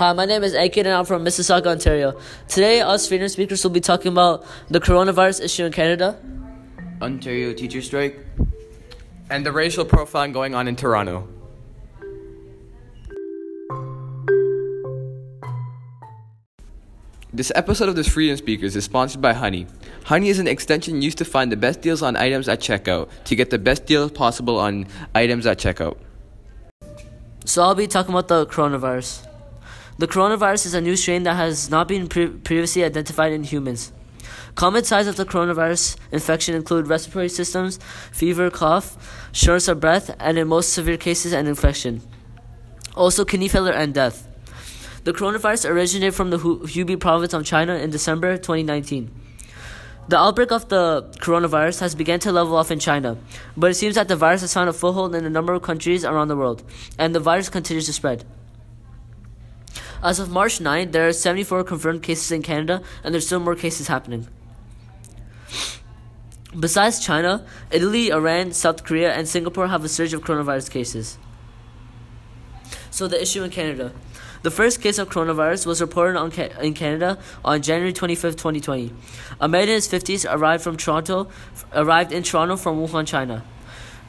Hi, my name is Aiken and I'm from Mississauga, Ontario. Today, us freedom speakers will be talking about the coronavirus issue in Canada, Ontario teacher strike. and the racial profiling going on in Toronto. This episode of the Freedom Speakers is sponsored by Honey. Honey is an extension used to find the best deals on items at checkout to get the best deals possible on items at checkout. So I'll be talking about the coronavirus. The coronavirus is a new strain that has not been pre- previously identified in humans. Common signs of the coronavirus infection include respiratory systems, fever, cough, shortness of breath, and in most severe cases, an infection. Also, kidney failure and death. The coronavirus originated from the Hu- Hubei province of China in December 2019. The outbreak of the coronavirus has begun to level off in China, but it seems that the virus has found a foothold in a number of countries around the world, and the virus continues to spread. As of March 9, there are 74 confirmed cases in Canada, and there's still more cases happening. Besides China, Italy, Iran, South Korea, and Singapore have a surge of coronavirus cases. So, the issue in Canada. The first case of coronavirus was reported ca- in Canada on January 25, 2020. A man in his 50s arrived from Toronto, arrived in Toronto from Wuhan, China.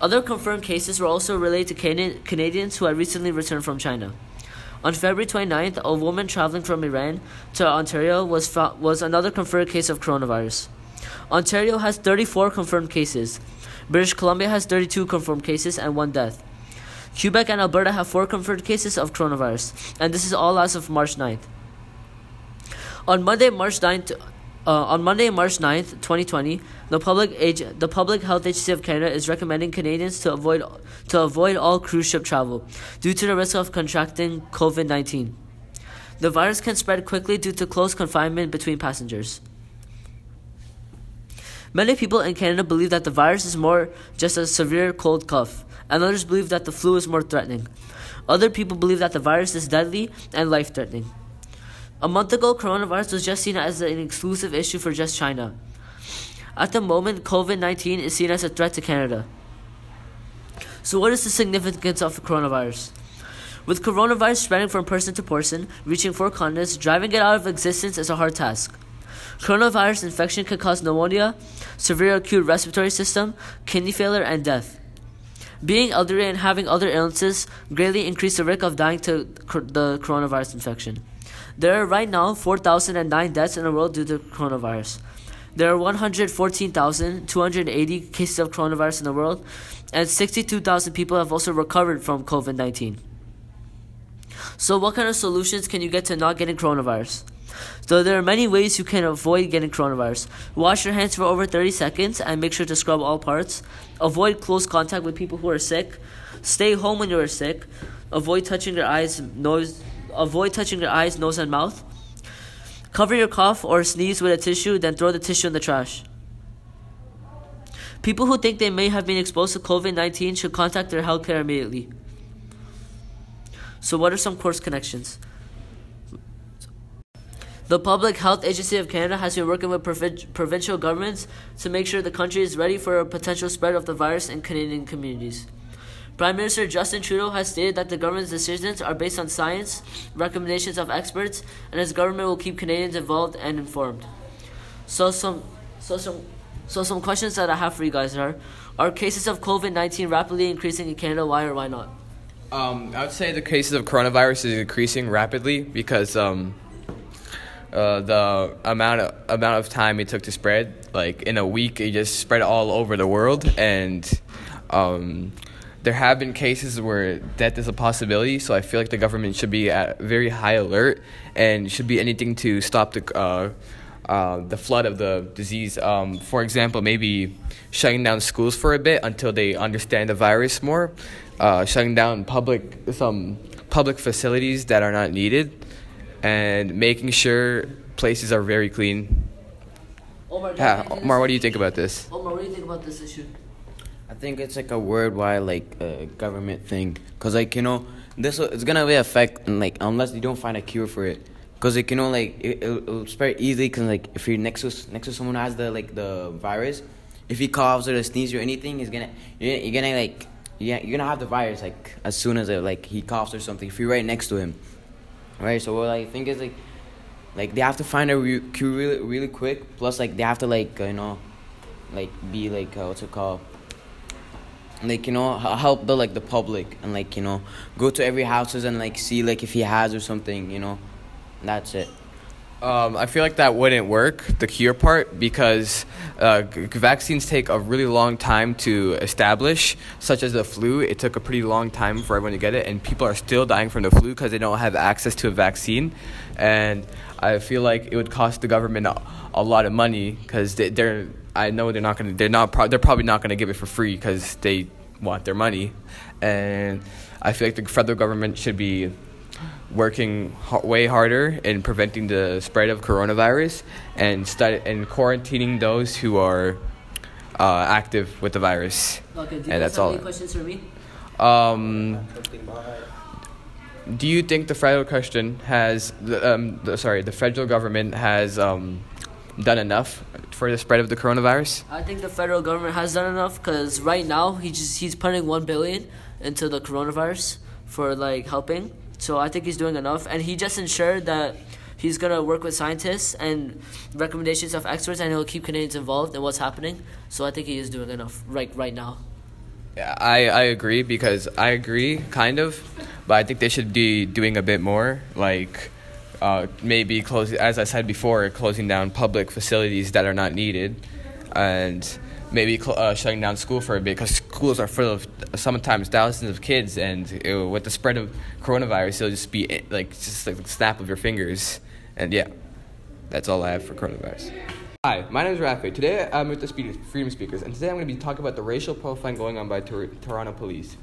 Other confirmed cases were also related to Cana- Canadians who had recently returned from China. On February 29th, a woman traveling from Iran to Ontario was was another confirmed case of coronavirus. Ontario has 34 confirmed cases. British Columbia has 32 confirmed cases and one death. Quebec and Alberta have four confirmed cases of coronavirus, and this is all as of March 9th. On Monday, March 9th, uh, on Monday, March 9th, 2020, the public age, the Public Health Agency of Canada is recommending Canadians to avoid to avoid all cruise ship travel due to the risk of contracting COVID-19. The virus can spread quickly due to close confinement between passengers. Many people in Canada believe that the virus is more just a severe cold cough, and others believe that the flu is more threatening. Other people believe that the virus is deadly and life threatening. A month ago, coronavirus was just seen as an exclusive issue for just China. At the moment, COVID 19 is seen as a threat to Canada. So, what is the significance of the coronavirus? With coronavirus spreading from person to person, reaching four continents, driving it out of existence is a hard task. Coronavirus infection can cause pneumonia, severe acute respiratory system, kidney failure, and death. Being elderly and having other illnesses greatly increase the risk of dying to the coronavirus infection. There are right now 4,009 deaths in the world due to coronavirus. There are 114,280 cases of coronavirus in the world, and 62,000 people have also recovered from COVID 19. So, what kind of solutions can you get to not getting coronavirus? So, there are many ways you can avoid getting coronavirus. Wash your hands for over 30 seconds and make sure to scrub all parts. Avoid close contact with people who are sick. Stay home when you are sick. Avoid touching your eyes, nose. Avoid touching your eyes, nose, and mouth. Cover your cough or sneeze with a tissue, then throw the tissue in the trash. People who think they may have been exposed to COVID 19 should contact their healthcare immediately. So, what are some course connections? The Public Health Agency of Canada has been working with provi- provincial governments to make sure the country is ready for a potential spread of the virus in Canadian communities. Prime Minister Justin Trudeau has stated that the government's decisions are based on science, recommendations of experts, and his government will keep Canadians involved and informed. So some so some so some questions that I have for you guys are are cases of COVID-19 rapidly increasing in Canada why or why not? Um, I would say the cases of coronavirus is increasing rapidly because um, uh, the amount of amount of time it took to spread, like in a week, it just spread all over the world, and um, there have been cases where death is a possibility. So I feel like the government should be at very high alert and should be anything to stop the. Uh, uh, the flood of the disease. Um, for example, maybe shutting down schools for a bit until they understand the virus more, uh, shutting down public some public facilities that are not needed, and making sure places are very clean. Omar, Yeah, Omar, what do you think about this? Omar, what do you think about this issue? I think it's like a worldwide like uh, government thing, cause like you know this will- it's gonna be affect like unless you don't find a cure for it, cause like you know like it, it'll, it'll spread easily, cause like if you're next to next to someone who has the like the virus, if he coughs or sneezes or anything, he's gonna you're, you're gonna like yeah you're gonna have the virus like as soon as uh, like he coughs or something if you're right next to him. right? So what I think is like, like they have to find a re- cure really, really quick. Plus, like they have to like uh, you know, like be like uh, what's it called? Like you know, help the like the public and like you know, go to every houses and like see like if he has or something. You know, that's it. Um, I feel like that wouldn't work, the cure part, because uh, g- vaccines take a really long time to establish, such as the flu. It took a pretty long time for everyone to get it, and people are still dying from the flu because they don't have access to a vaccine. And I feel like it would cost the government a, a lot of money because they, they're. I know they're not gonna. They're not. Pro- they're probably not gonna give it for free because they want their money, and I feel like the federal government should be working way harder in preventing the spread of coronavirus and study and quarantining those who are uh, active with the virus. Okay, do you And that's have all. any questions for me? Um, do you think the federal question has, the, um, the, sorry, the federal government has um, done enough for the spread of the coronavirus? I think the federal government has done enough because right now he just he's putting one billion into the coronavirus for like helping. So I think he's doing enough, and he just ensured that he's gonna work with scientists and recommendations of experts, and he'll keep Canadians involved in what's happening. So I think he is doing enough right right now. Yeah, I, I agree because I agree, kind of, but I think they should be doing a bit more. Like, uh, maybe close, as I said before, closing down public facilities that are not needed, and maybe uh, shutting down school for a bit because schools are full of sometimes thousands of kids, and uh, with the spread of coronavirus, it'll just be eh, like just like snap of your fingers, and yeah, that's all I have for coronavirus. Hi, my name is Rafi. Today I'm with the Speed- Freedom Speakers, and today I'm going to be talking about the racial profiling going on by Tor- Toronto police.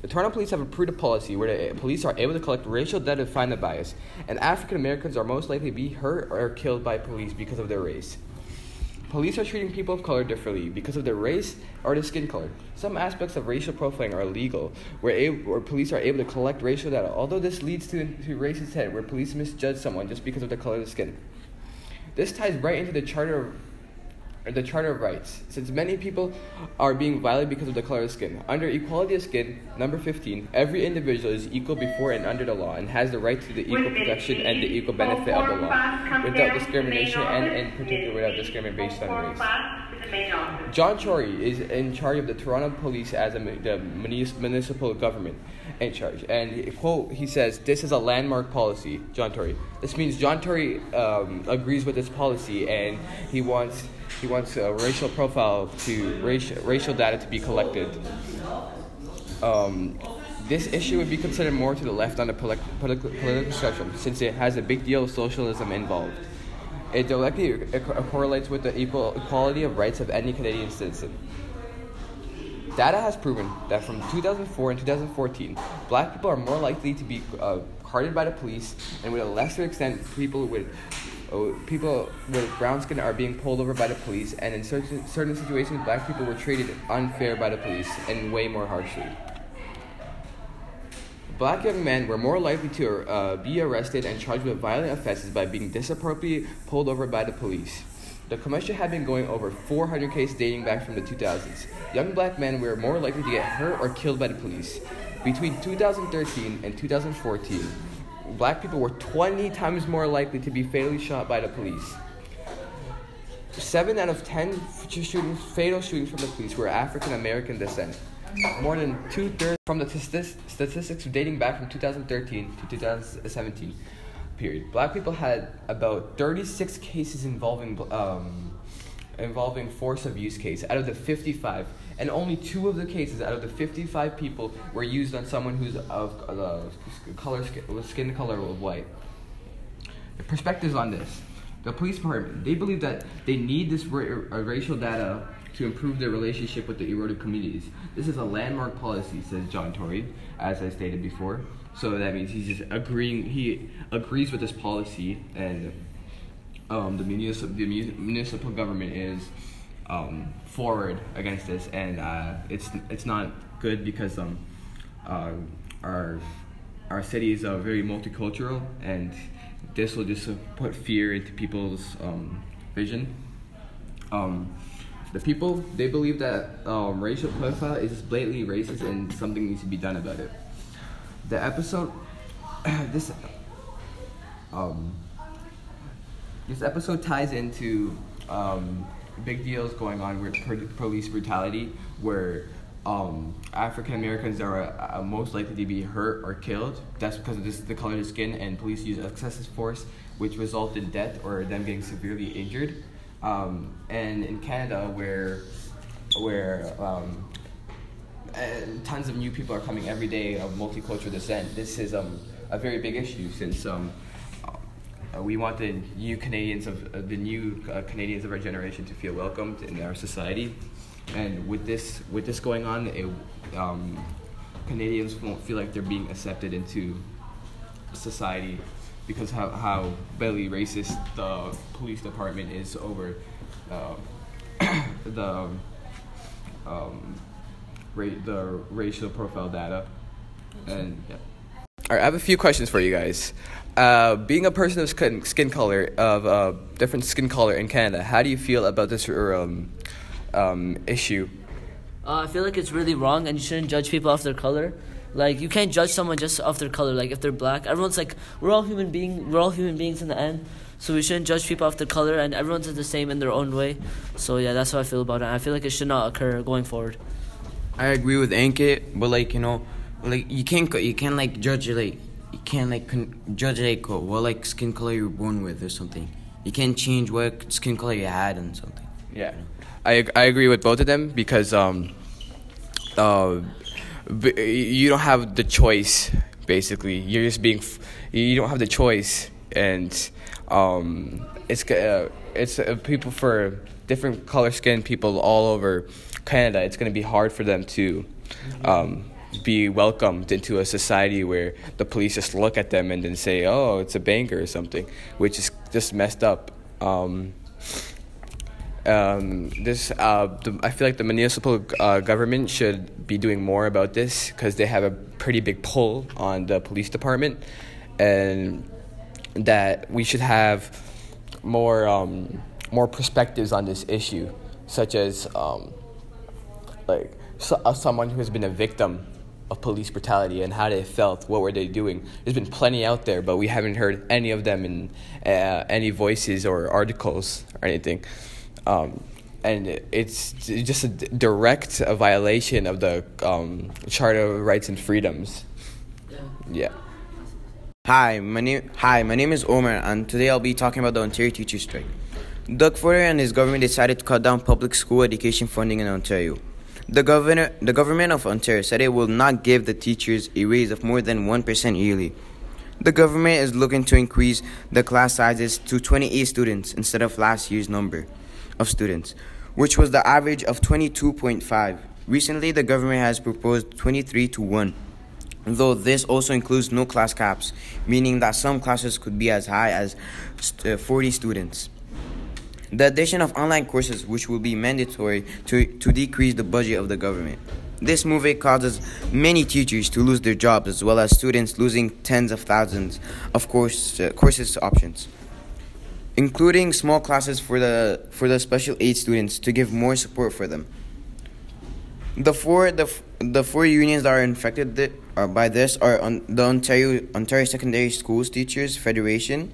The Toronto police have approved a policy where the police are able to collect racial data to find the bias, and African Americans are most likely to be hurt or killed by police because of their race. Police are treating people of color differently because of their race or their skin color. Some aspects of racial profiling are illegal, where, where police are able to collect racial data, although this leads to, to racist head, where police misjudge someone just because of the color of the skin. This ties right into the Charter of or the Charter of Rights, since many people are being violated because of the color of skin. Under equality of skin, number 15, every individual is equal before and under the law and has the right to the equal protection and the equal benefit of the law, without discrimination and in particular without discrimination based on race. John Tory is in charge of the Toronto Police as a, the municipal government in charge. And quote, he says, "This is a landmark policy." John Tory. This means John Tory um, agrees with this policy, and he wants he wants a racial profile to racial racial data to be collected. Um, this issue would be considered more to the left on the politi- political political spectrum, since it has a big deal of socialism involved. It directly co- correlates with the equal equality of rights of any Canadian citizen. Data has proven that from 2004 and 2014, black people are more likely to be uh, carded by the police, and with a lesser extent, people with uh, people with brown skin are being pulled over by the police, and in certain certain situations, black people were treated unfair by the police and way more harshly. Black young men were more likely to uh, be arrested and charged with violent offenses by being disappropriately pulled over by the police. The commission had been going over 400 cases dating back from the 2000s. Young black men were more likely to get hurt or killed by the police. Between 2013 and 2014, black people were 20 times more likely to be fatally shot by the police. Seven out of ten shootings, fatal shootings from the police were African American descent. More than two thirds from the statis- statistics dating back from 2013 to 2017 period. Black people had about 36 cases involving um, involving force abuse case out of the 55, and only two of the cases out of the 55 people were used on someone who's of uh, color skin, skin color of white. The perspectives on this. The police department, they believe that they need this ra- uh, racial data to improve their relationship with the eroded communities. This is a landmark policy, says John Tory, as I stated before. So that means he's just agreeing, he agrees with this policy, and um, the, municipal, the municipal government is um, forward against this, and uh, it's, it's not good because um, uh, our, our is uh, very multicultural, and this will just put fear into people's um, vision. Um, the people they believe that um, racial profile is blatantly racist and something needs to be done about it. The episode, this Um, this episode ties into um, big deals going on with police brutality, where um, African Americans are uh, most likely to be hurt or killed. That's because of this, the color of the skin, and police use excessive force, which result in death or them getting severely injured. Um, and in Canada, where where um, tons of new people are coming every day of multicultural descent, this is um, a very big issue since um, uh, we want the new Canadians of uh, the new uh, Canadians of our generation to feel welcomed in our society, and with this with this going on, it, um, Canadians won't feel like they're being accepted into society because how how badly racist the police department is over uh, the um, ra- the racial profile data, and yeah. All right, I have a few questions for you guys. Uh, being a person of skin, skin color of uh, different skin color in Canada, how do you feel about this um, um, issue? Uh, I feel like it's really wrong, and you shouldn't judge people off their color. Like you can't judge someone just off their color. Like if they're black, everyone's like we're all human being. We're all human beings in the end. So we shouldn't judge people off their color, and everyone's the same in their own way. So yeah, that's how I feel about it. I feel like it should not occur going forward. I agree with Ankit, but like you know, like you can't you can't like judge like you can't like con- judge like what like skin color you're born with or something. You can't change what skin color you had and something. Yeah, I ag- I agree with both of them because um, uh, you don't have the choice. Basically, you're just being. F- you don't have the choice, and um, it's uh, it's uh, people for different color skin people all over Canada. It's gonna be hard for them to. Um, be welcomed into a society where the police just look at them and then say, "Oh, it's a banker" or something, which is just messed up. Um, um, this uh, the, I feel like the municipal uh, government should be doing more about this because they have a pretty big pull on the police department, and that we should have more um, more perspectives on this issue, such as um, like so, uh, someone who has been a victim of police brutality and how they felt, what were they doing. There's been plenty out there, but we haven't heard any of them in uh, any voices or articles or anything. Um, and it's just a direct a violation of the um, Charter of Rights and Freedoms. Yeah. Hi, my name Hi, my name is Omar, and today I'll be talking about the Ontario teacher strike. Doug Ford and his government decided to cut down public school education funding in Ontario. The governor, the government of Ontario said it will not give the teachers a raise of more than one percent yearly. The government is looking to increase the class sizes to 28 students instead of last year's number of students, which was the average of 22.5. Recently, the government has proposed 23 to 1 though this also includes no class caps, meaning that some classes could be as high as uh, 40 students. The addition of online courses, which will be mandatory to, to decrease the budget of the government. This move causes many teachers to lose their jobs, as well as students losing tens of thousands of course, uh, courses options, including small classes for the, for the special aid students to give more support for them. The four the, the four unions that are infected th- uh, by this are on the Ontario Ontario Secondary Schools Teachers Federation,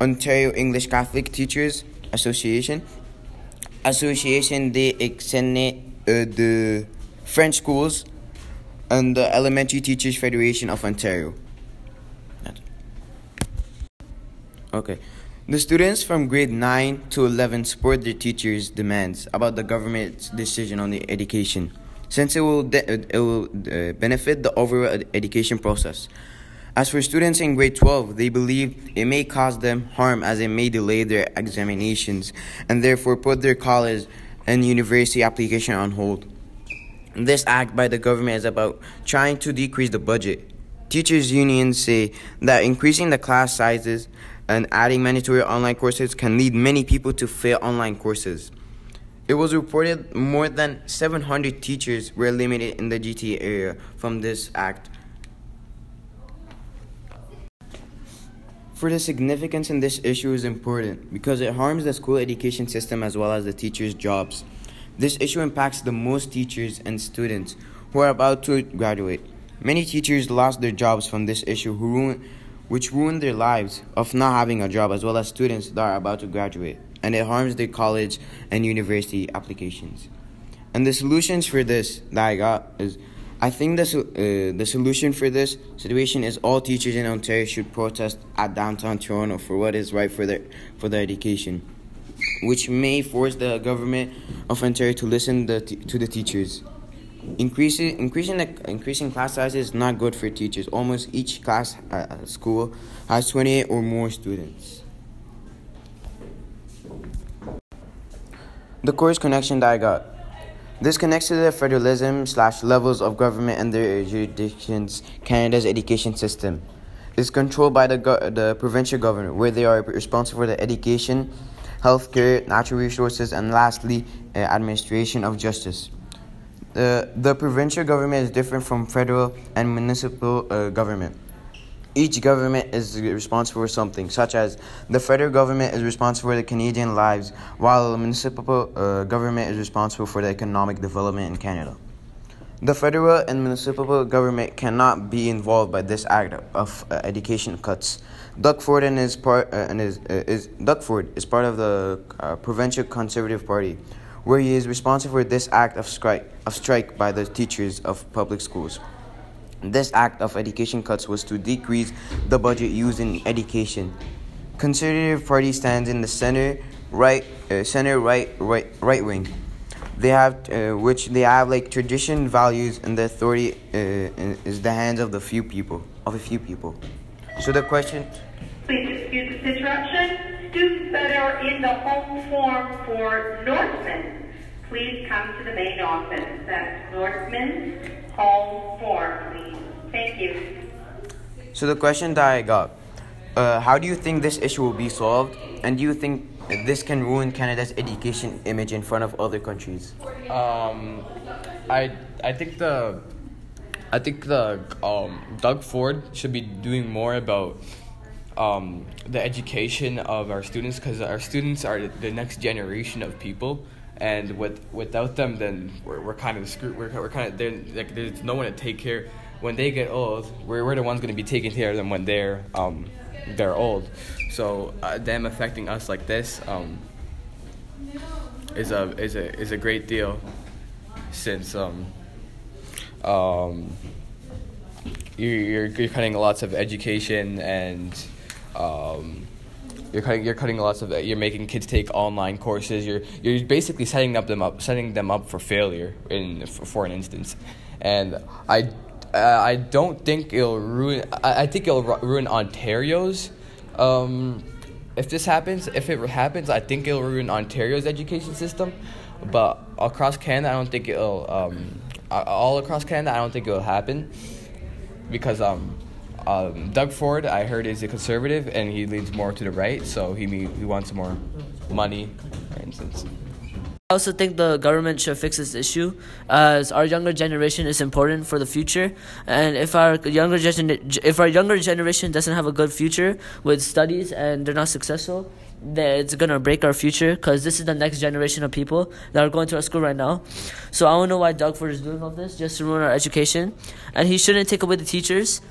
Ontario English Catholic Teachers Association, Association des Exennes uh, French Schools, and the Elementary Teachers Federation of Ontario. Okay. The students from grade 9 to 11 support their teachers' demands about the government's decision on the education, since it will, de- it will uh, benefit the overall ed- education process. As for students in grade 12, they believe it may cause them harm as it may delay their examinations and therefore put their college and university application on hold. This act by the government is about trying to decrease the budget. Teachers' unions say that increasing the class sizes and adding mandatory online courses can lead many people to fail online courses. It was reported more than 700 teachers were eliminated in the GTA area from this act. For the significance in this issue is important because it harms the school education system as well as the teachers' jobs. This issue impacts the most teachers and students who are about to graduate. Many teachers lost their jobs from this issue who ruin, which ruin their lives of not having a job, as well as students that are about to graduate, and it harms their college and university applications. And the solutions for this that I got is I think the, uh, the solution for this situation is all teachers in Ontario should protest at downtown Toronto for what is right for their, for their education, which may force the government of Ontario to listen the t- to the teachers. Increasing, increasing, the, increasing class sizes is not good for teachers. Almost each class at school has 28 or more students. The course connection that I got. This connects to the federalism slash levels of government and their jurisdictions. Canada's education system is controlled by the go- the provincial government, where they are responsible for the education, healthcare, natural resources, and lastly, uh, administration of justice. The the provincial government is different from federal and municipal uh, government. Each government is responsible for something, such as the federal government is responsible for the Canadian lives, while the municipal uh, government is responsible for the economic development in Canada. The federal and municipal government cannot be involved by this act of uh, education cuts. Duckford Ford and part uh, and his uh, is Doug Ford is part of the uh, provincial Conservative Party, where he is responsible for this act of strike of strike by the teachers of public schools. This act of education cuts was to decrease the budget used in education. Conservative Party stands in the center right, uh, center right, right, right wing. They have, uh, which they have like tradition, values, and the authority uh, is the hands of the few people, of a few people. So the question. Please excuse this interruption. Students that are in the home form for Northman, please come to the main office. That's Northman home form, please. Thank you. So the question that I got, uh, how do you think this issue will be solved, and do you think this can ruin Canada's education image in front of other countries? Um, I I think the I think the um, Doug Ford should be doing more about um, the education of our students because our students are the next generation of people and with without them then we're, we're kind of screwed we're, we're kind of like there's no one to take care when they get old we're, we're the ones going to be taking care of them when they're um, they're old. So uh, them affecting us like this um, is a is a is a great deal since um, um, you're, you're, you're cutting lots of education and um, you're cutting you're cutting lots of you're making kids take online courses. You're you're basically setting up them up setting them up for failure in for, for an instance. And I uh, I don't think it'll ruin I, I think it'll ruin Ontario's um, if this happens if it happens I think it'll ruin Ontario's education system but across Canada I don't think it'll um, all across Canada I don't think it'll happen because um um, Doug Ford, I heard, is a conservative, and he leans more to the right, so he he wants more money, for instance. I also think the government should fix this issue, as our younger generation is important for the future, and if our younger gen- if our younger generation doesn't have a good future with studies and they're not successful, then it's gonna break our future because this is the next generation of people that are going to our school right now. So I don't know why Doug Ford is doing all this just to ruin our education, and he shouldn't take away the teachers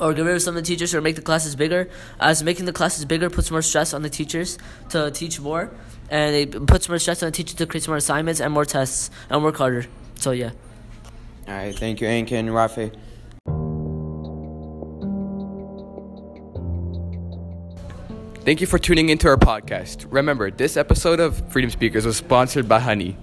or get rid of some of the teachers or make the classes bigger as making the classes bigger puts more stress on the teachers to teach more and it puts more stress on the teacher to create more assignments and more tests and work harder so yeah all right thank you Anke and Rafi Thank you for tuning into our podcast. Remember, this episode of Freedom Speakers was sponsored by Honey.